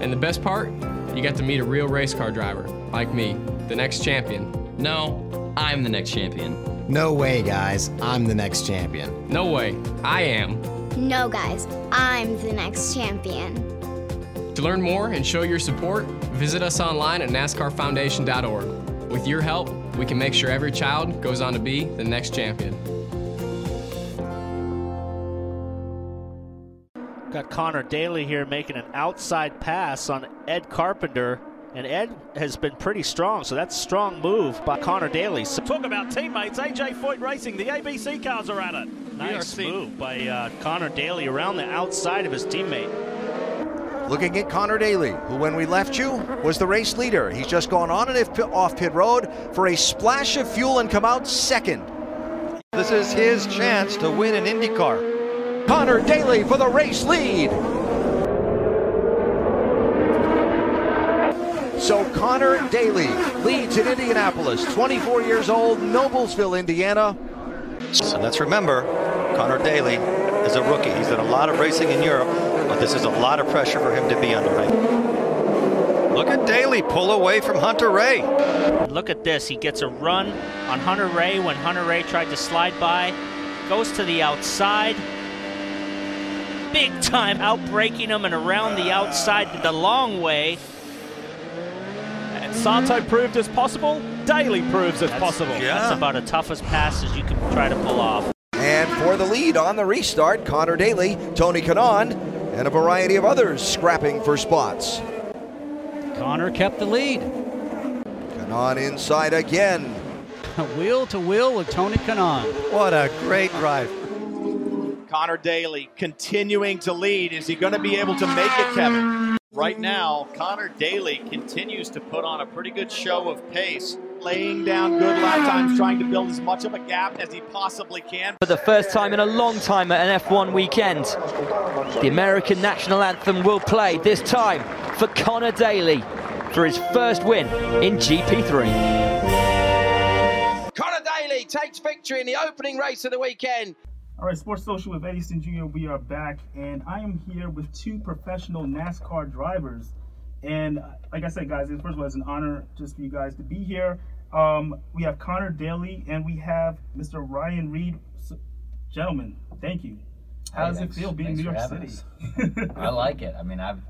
Speaker 21: And the best part? You got to meet a real race car driver, like me, the next champion.
Speaker 13: No, I'm the next champion.
Speaker 22: No way, guys. I'm the next champion.
Speaker 21: No way. I am.
Speaker 20: No, guys. I'm the next champion.
Speaker 21: To learn more and show your support, visit us online at NASCARFoundation.org. With your help, we can make sure every child goes on to be the next champion.
Speaker 23: Got Conor Daly here making an outside pass on Ed Carpenter. And Ed has been pretty strong, so that's a strong move by Conor Daly. So
Speaker 24: Talk about teammates. AJ Foyt Racing, the ABC cars are at it.
Speaker 23: Nice move by uh, Conor Daly around the outside of his teammate.
Speaker 25: Looking at Conor Daly, who when we left you was the race leader. He's just gone on and off pit road for a splash of fuel and come out second.
Speaker 26: This is his chance to win an IndyCar.
Speaker 25: Conor Daly for the race lead. So Conor Daly leads in Indianapolis, 24 years old, Noblesville, Indiana.
Speaker 27: So let's remember, Conor Daly is a rookie. He's done a lot of racing in Europe, but this is a lot of pressure for him to be under. Look at Daly pull away from Hunter-Reay.
Speaker 23: Look at this. He gets a run on Hunter-Reay when Hunter-Reay tried to slide by. Goes to the outside. Big time out braking him and around the outside the long way.
Speaker 28: Sato proved as possible. Daly proves as
Speaker 23: That's-
Speaker 28: possible.
Speaker 23: That's about as tough as pass as you can try to pull off.
Speaker 25: And for the lead on the restart, Conor Daly, Tony Kanaan, and a variety of others scrapping for spots.
Speaker 29: Conor kept the lead.
Speaker 25: Kanaan inside again.
Speaker 29: wheel to wheel with Tony Kanaan.
Speaker 27: What a great drive.
Speaker 30: Conor Daly continuing to lead. Is he going to be able to make it, Kevin? Right now, Conor Daly continues to put on a pretty good show of pace, laying down good lap times, trying to build as much of a gap as he possibly can.
Speaker 31: For the first time in a long time at an F1 weekend, the American national anthem will play this time for Conor Daly for his first win in GP3.
Speaker 32: Conor Daly takes victory in the opening race of the weekend.
Speaker 14: All right, Sports Social with Eddie Jr. We are back, and I am here with two professional NASCAR drivers. And uh, like I said, guys, first of all, it's an honor just for you guys to be here. Um, we have Conor Daly and we have Mr. Ryan Reed. So, gentlemen, thank you. How
Speaker 33: Hey,
Speaker 14: does
Speaker 33: thanks-
Speaker 14: it feel being New York City?
Speaker 33: I like it. I mean, I've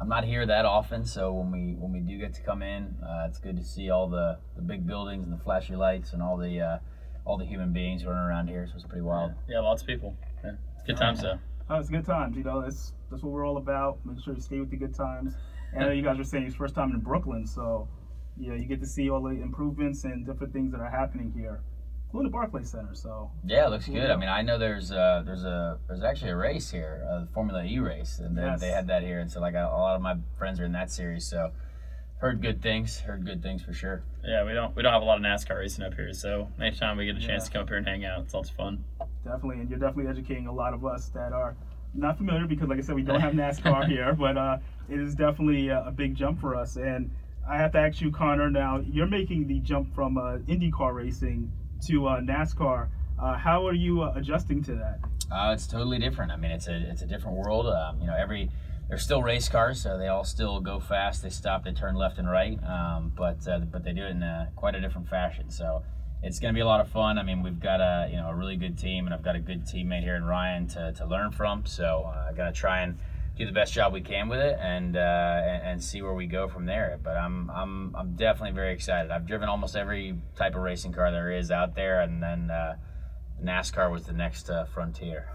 Speaker 33: I'm not here that often, so when we when we do get to come in, uh, it's good to see all the, the big buildings and the flashy lights and all the uh, all the human beings running around here. So it's pretty wild.
Speaker 34: Yeah, lots of people. Yeah. Good times though.
Speaker 14: Oh, it's good times. You know, that's that's what we're all about. Make sure you stay with the good times. And I know you guys were saying it's first time in Brooklyn, so yeah, you get to see all the improvements and different things that are happening here, including the Barclays Center. So
Speaker 33: Yeah, it looks good. I mean, I know there's uh, there's a there's actually a race here, a Formula E race, and they,
Speaker 14: Yes.
Speaker 33: they had that here, and so like a, a lot of my friends are in that series. So heard good things. Heard good things for sure.
Speaker 34: Yeah, we don't we don't have a lot of NASCAR racing up here, so anytime we get a chance
Speaker 14: Yeah.
Speaker 34: to come up here and hang out, it's lots of fun.
Speaker 14: definitely, and you're definitely educating a lot of us that are not familiar because, like I said, we don't have NASCAR here, but uh, it is definitely a, a big jump for us. And I have to ask you, Conor. Now you're making the jump from uh, IndyCar racing to uh, NASCAR. Uh, how are you uh, adjusting to that?
Speaker 33: Uh, it's totally different. I mean, it's a it's a different world. Um, you know, every they're still race cars, so they all still go fast. They stop, they turn left and right, um, but uh, but they do it in a, quite a different fashion. So it's going to be a lot of fun. I mean, we've got a you know a really good team, and I've got a good teammate here in Ryan to, to learn from. So uh, I got to try and do the best job we can with it, and, uh, and and see where we go from there. But I'm I'm I'm definitely very excited. I've driven almost every type of racing car there is out there, and then uh, NASCAR was the next uh, frontier.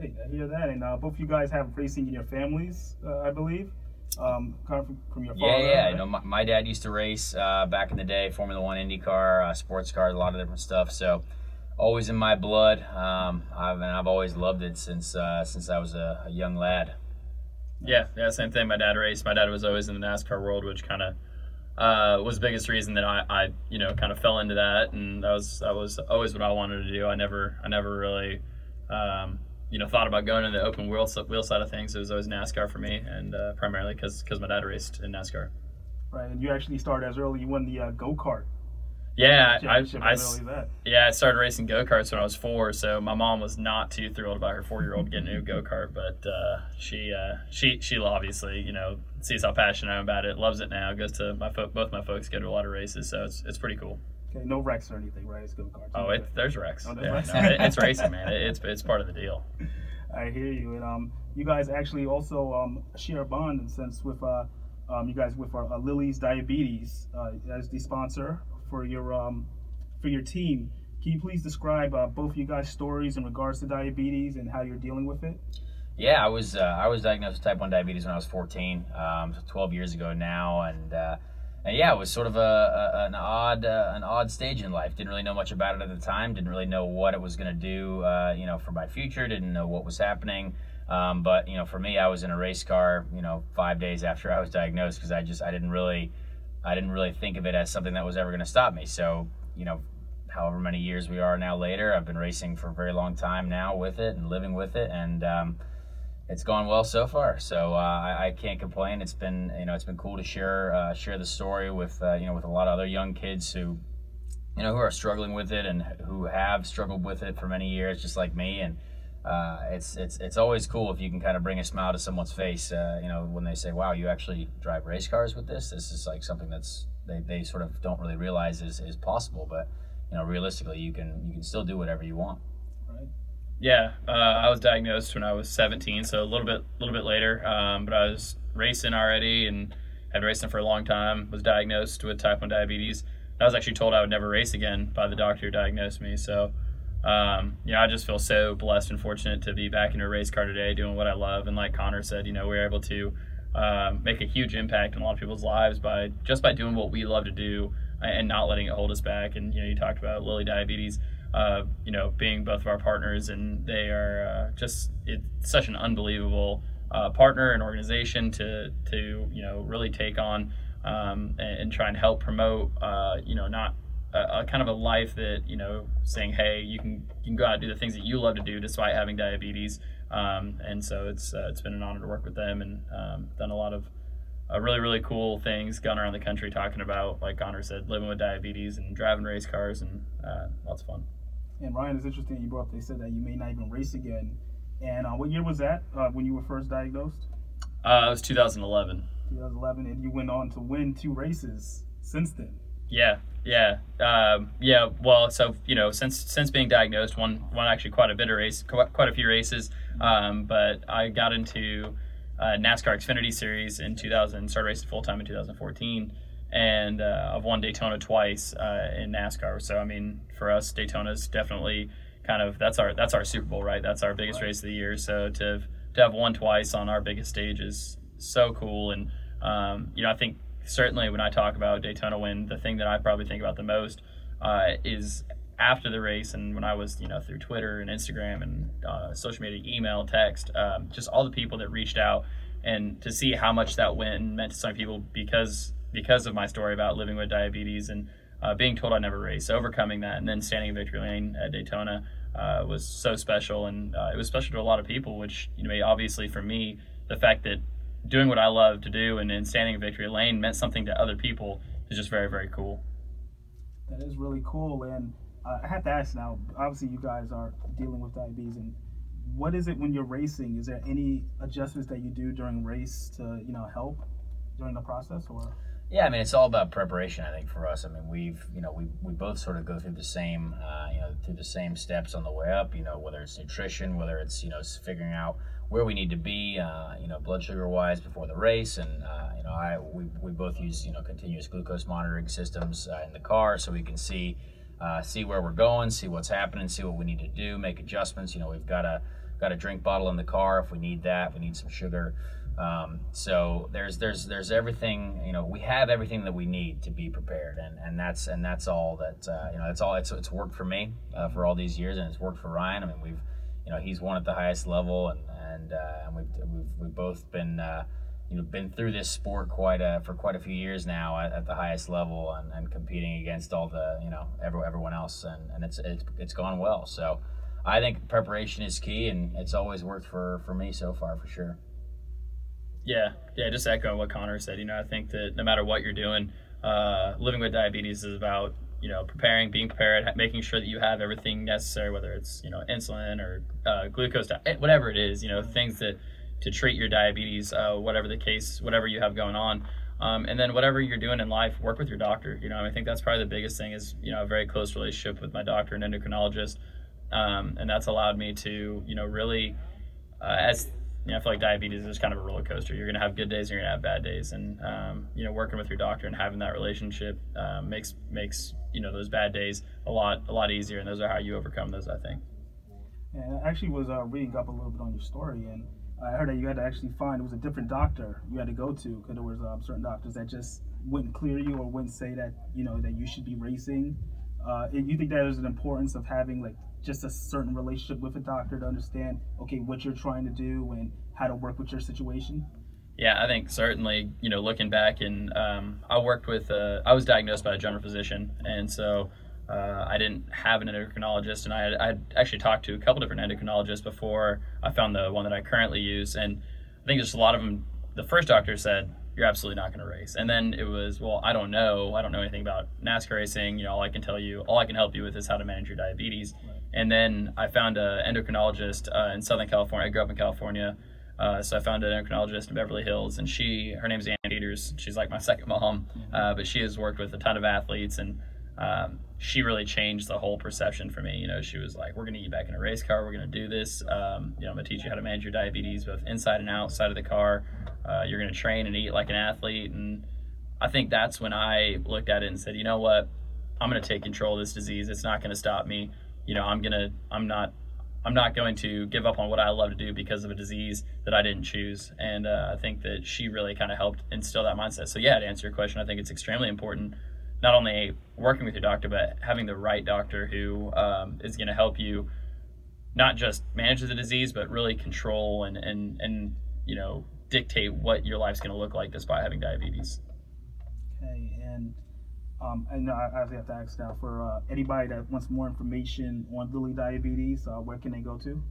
Speaker 14: Hey, I hear that. And uh, both of you guys have racing in your families, uh, I believe. Um, kind of from, from your
Speaker 33: Yeah,
Speaker 14: father.
Speaker 33: yeah.
Speaker 14: right?
Speaker 33: You know, my, my dad used to race uh, back in the day, Formula One, IndyCar, uh, sports cars, a lot of different stuff. So, always in my blood. Um, I've, and I've always loved it since uh, since I was a, a young lad.
Speaker 34: Yeah, yeah, same thing. My dad raced. My dad was always in the NASCAR world, which kind of uh, was the biggest reason that I, I, you know, kind of fell into that, and that was that was always what I wanted to do. I never, I never really, um, you know, thought about going into the open wheel wheel side of things. It was always NASCAR for me, and uh, primarily because because my dad raced in NASCAR.
Speaker 14: Right, and you actually started as early. You won the uh, go kart.
Speaker 34: Yeah, I, I,
Speaker 14: as early as that.
Speaker 34: yeah, I started racing go karts when I was four. So my mom was not too thrilled about her four year old getting a new go kart, but uh, she uh, she she obviously you know sees how passionate I am about it, loves it now. Goes to my fo- both my folks go to a lot of races, so it's it's pretty cool.
Speaker 14: Okay, no wrecks or anything, right? It's go karts.
Speaker 34: Oh, it, there's wrecks.
Speaker 14: Oh, there's
Speaker 34: yeah,
Speaker 14: wrecks.
Speaker 34: no, it- it's racing, man. It, it's it's part of the deal.
Speaker 14: I hear you. And um, you guys actually also um, share a bond in a sense with uh, um, you guys with uh, Lilly's Diabetes uh, as the sponsor for your um, for your team. Can you please describe uh, both of you guys' stories in regards to diabetes and how you're dealing with it?
Speaker 33: Yeah, I was uh, I was diagnosed with type one diabetes when I was 14, um, 12 years ago now, and uh, and yeah, it was sort of a, a an odd uh, an odd stage in life. Didn't really know much about it at the time. Didn't really know what it was going to do, uh, you know, for my future. Didn't know what was happening. Um, but you know, for me, I was in a race car, you know, five days after I was diagnosed because I just I didn't really I didn't really think of it as something that was ever going to stop me. So you know, however many years we are now later. I've been racing for a very long time now with it and living with it, and um, it's gone well so far. So uh, I, I, can't complain. It's been you know it's been cool to share uh, share the story with uh, you know with a lot of other young kids who you know who are struggling with it and who have struggled with it for many years, just like me. And uh, it's it's it's always cool if you can kind of bring a smile to someone's face. Uh, you know when they say, "Wow, you actually drive race cars with this." This is like something that's they, they sort of don't really realize is, is possible. But you know realistically, you can you can still do whatever you want.
Speaker 34: Yeah, uh, I was diagnosed when I was 17, so a little bit, little bit later. Um, but I was racing already and had racing for a long time. Was diagnosed with type 1 diabetes. I was actually told I would never race again by the doctor who diagnosed me. So, um, you know, I just feel so blessed and fortunate to be back in a race car today, doing what I love. And like Conor said, you know, we are able to um, make a huge impact in a lot of people's lives by just by doing what we love to do and not letting it hold us back. And you know, you talked about Lilly Diabetes uh, you know, being both of our partners, and they are uh, just it's such an unbelievable uh, partner and organization to to you know really take on um, and, and, try and help promote uh, you know not a, a, kind of a life that you know saying hey you can you can go out and do the things that you love to do despite having diabetes um, and so it's uh, it's been an honor to work with them and um, done a lot of uh, really really cool things gone around the country talking about like Conor said living with diabetes and driving race cars and lots of fun.
Speaker 1: And Ryan, it's interesting you brought up. They said that you may not even race again. And uh, what year was that uh, when you were first diagnosed?
Speaker 34: Uh, it was 2011.
Speaker 1: 2011, and you went on to win two races since then.
Speaker 34: Yeah, yeah, um, yeah. Well, so you know, since since being diagnosed, won won actually quite a bit of race, quite a few races. Um, but I got into uh, NASCAR Xfinity Series in 2000, started racing full time in 2014 and uh, I've won Daytona twice uh, in NASCAR. So I mean, for us, Daytona is definitely kind of that's our that's our Super Bowl, right? That's our biggest race of the year. So to have, to have won twice on our biggest stage is so cool. And um, you know, I think certainly when I talk about Daytona win, the thing that I probably think about the most uh, is after the race and when I was, you know, through Twitter and Instagram and uh, social media, email, text, um, just all the people that reached out and to see how much that win meant to some people because because of my story about living with diabetes and uh, being told I'd never race, overcoming that, and then standing in victory lane at Daytona uh, was so special, and uh, it was special to a lot of people. Which you know, obviously for me, the fact that doing what I love to do and, and standing in victory lane meant something to other people is just very very cool.
Speaker 1: That is really cool, and uh, I have to ask now. Obviously, you guys are dealing with diabetes, and what is it when you're racing? Is there any adjustments that you do during race to you know help during the process, or?
Speaker 33: Yeah, I mean it's all about preparation. I think for us, I mean we've you know we, we both sort of go through the same uh, you know through the same steps on the way up. You know whether it's nutrition, whether it's you know figuring out where we need to be, uh, you know blood sugar wise before the race, and uh, you know I we, we both use you know continuous glucose monitoring systems uh, in the car so we can see uh, see where we're going, see what's happening, see what we need to do, make adjustments. You know we've got a got a drink bottle in the car if we need that, if we need some sugar. Um, so there's there's there's everything you know we have everything that we need to be prepared and, and that's and that's all that uh, you know that's all it's, it's worked for me uh, for all these years and it's worked for Ryan. I mean we've you know he's won at the highest level and and, uh, and we've, we've we've both been uh, you know been through this sport quite a, for quite a few years now at, at the highest level and, and competing against all the you know every, everyone else and, and it's, it's it's gone well so I think preparation is key and it's always worked for for me so far for sure.
Speaker 34: Yeah, yeah. Just echoing what Conor said. You know, I think that no matter what you're doing, uh, living with diabetes is about you know preparing, being prepared, making sure that you have everything necessary, whether it's you know insulin or uh, glucose, whatever it is. You know, things that to treat your diabetes, uh, whatever the case, whatever you have going on. Um, and then whatever you're doing in life, work with your doctor. You know, I think that's probably the biggest thing is you know a very close relationship with my doctor and endocrinologist, um, and that's allowed me to you know really uh, as you know, I feel like diabetes is kind of a roller coaster. You're going to have good days and you're going to have bad days. And, um, you know, working with your doctor and having that relationship um, makes, makes, you know, those bad days a lot, a lot easier. And those are how you overcome those, I think.
Speaker 1: Yeah, I actually was uh, reading up a little bit on your story and I heard that you had to actually find, it was a different doctor you had to go to because there was um, certain doctors that just wouldn't clear you or wouldn't say that, you know, that you should be racing. Uh, you think that there's an importance of having like just a certain relationship with a doctor to understand okay what you're trying to do and how to work with your situation
Speaker 34: yeah i think certainly you know looking back and um, i worked with uh, i was diagnosed by a general physician and so uh, I didn't have an endocrinologist, and I had, I had actually talked to a couple different endocrinologists before I found the one that I currently use, and I think just a lot of them. The first doctor said you're absolutely not going to race, and then it was well, I don't know, I don't know anything about NASCAR racing. You know, all I can tell you, all I can help you with is how to manage your diabetes. And then I found an endocrinologist uh, in Southern California. I grew up in California. Uh, so I found an endocrinologist in Beverly Hills, and she, her name's Ann Peters. She's like my second mom, uh, but she has worked with a ton of athletes, and um, she really changed the whole perception for me. You know, she was like, "We're going to get back in a race car. We're going to do this. Um, you know, I'm going to teach you how to manage your diabetes, both inside and outside of the car. Uh, you're going to train and eat like an athlete." And I think that's when I looked at it and said, "You know what? I'm going to take control of this disease. It's not going to stop me. You know, I'm gonna, I'm not." I'm not going to give up on what I love to do because of a disease that I didn't choose. And uh, I think that she really kind of helped instill that mindset. So, yeah, to answer your question, I think it's extremely important not only working with your doctor, but having the right doctor who um, is going to help you not just manage the disease, but really control and, and, and you know, dictate what your life's going to look like despite having diabetes.
Speaker 14: Okay, and um, and I, I have to ask now for uh, anybody that wants more information on Lilly Diabetes, uh, where can they go to?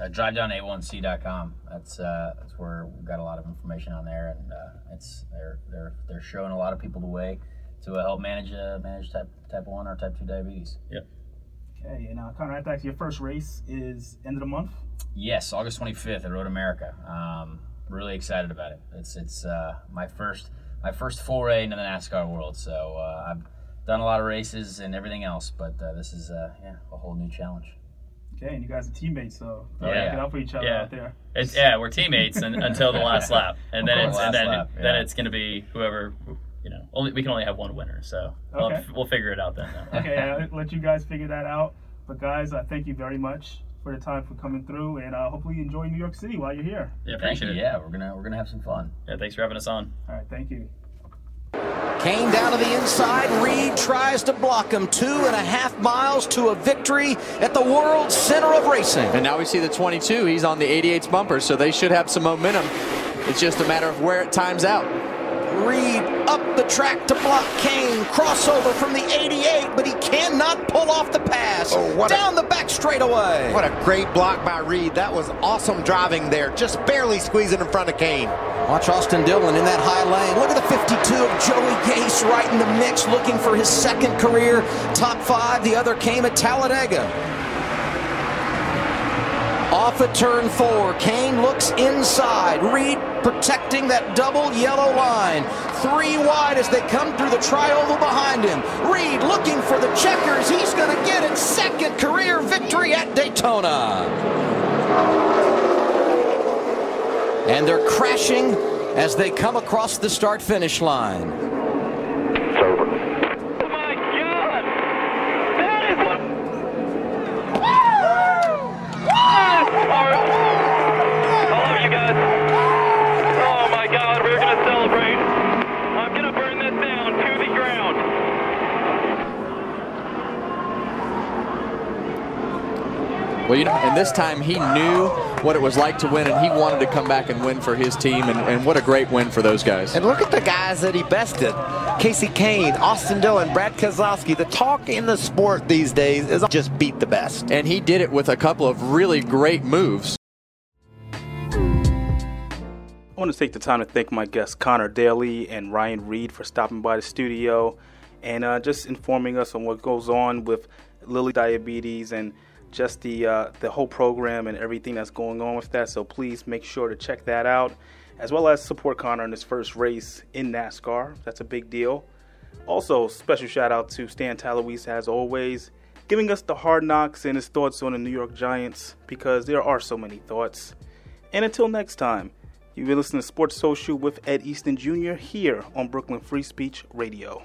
Speaker 33: Uh, drivedowna1c.com. That's uh, that's where we've got a lot of information on there, and uh, it's they're they're they're showing a lot of people the way to help manage uh, manage type type one or type two diabetes.
Speaker 34: Yep.
Speaker 14: Okay, and uh, Conor, I thought your first race is end of the month.
Speaker 33: Yes, August 25th at Road America. Um, really excited about it. It's it's uh, my first my first foray into the NASCAR world. So uh, I've done a lot of races and everything else, but uh, this is uh, yeah a whole new challenge.
Speaker 14: Okay, and you guys are teammates, so
Speaker 34: Yeah.
Speaker 14: get up for each other
Speaker 34: Yeah.
Speaker 14: out there.
Speaker 34: It's yeah, we're teammates and, until the last lap, and then it's
Speaker 14: course.
Speaker 34: and then
Speaker 33: Last lap,
Speaker 34: then it's going to be whoever you know. Only we can only have one winner, so we'll, we'll figure it out then. though.
Speaker 14: okay, I'll let you guys figure that out. But guys, I thank you very much for the time for coming through, and uh, hopefully you enjoy New York City while you're here.
Speaker 34: Yeah,
Speaker 33: Thank
Speaker 34: appreciate
Speaker 33: you.
Speaker 34: it.
Speaker 33: Yeah, we're gonna we're gonna have some fun.
Speaker 34: Yeah, thanks for having us on.
Speaker 14: All right, thank you.
Speaker 35: Kahne down to the inside. Reed tries to block him. Two and a half miles to a victory at the world center of racing.
Speaker 11: And now we see the 22. He's on the 88's bumper, so they should have some momentum. It's just a matter of where it times out.
Speaker 35: Reed up the track to block Kahne. Crossover from the 88, but he cannot pull off the pass. Oh, Down the back straightaway.
Speaker 25: What a great block by Reed. That was awesome driving there. Just barely squeezing in front of Kahne.
Speaker 35: Watch Austin Dillon in that high lane. Look at the 52 of Joey Gase right in the mix, looking for his second career top five. The other came at Talladega. Off at turn four, Kahne looks inside. Reed protecting that double yellow line. Three wide as they come through the trioval behind him. Reed looking for the checkers. He's going to get it. Second career victory at Daytona. And they're crashing as they come across the start finish line.
Speaker 11: Well, and this time he knew what it was like to win, and he wanted to come back and win for his team, and, and what a great win for those guys.
Speaker 25: And look at the guys that he bested. Kasey Kahne, Austin Dillon, Brad Keselowski. The talk in the sport these days is just beat the best.
Speaker 11: And he did it with a couple of really great moves.
Speaker 14: I want to take the time to thank my guests Conor Daly and Ryan Reed for stopping by the studio and uh, just informing us on what goes on with Lilly Diabetes and just the uh, the whole program and everything that's going on with that. So please make sure to check that out, as well as support Conor in his first race in NASCAR. That's a big deal. Also, special shout out to Stan Talouis as always, giving us the hard knocks and his thoughts on the New York Giants because there are so many thoughts. And until next time, you've been listening to Sports Social with Ed Easton Jr. here on Brooklyn Free Speech Radio.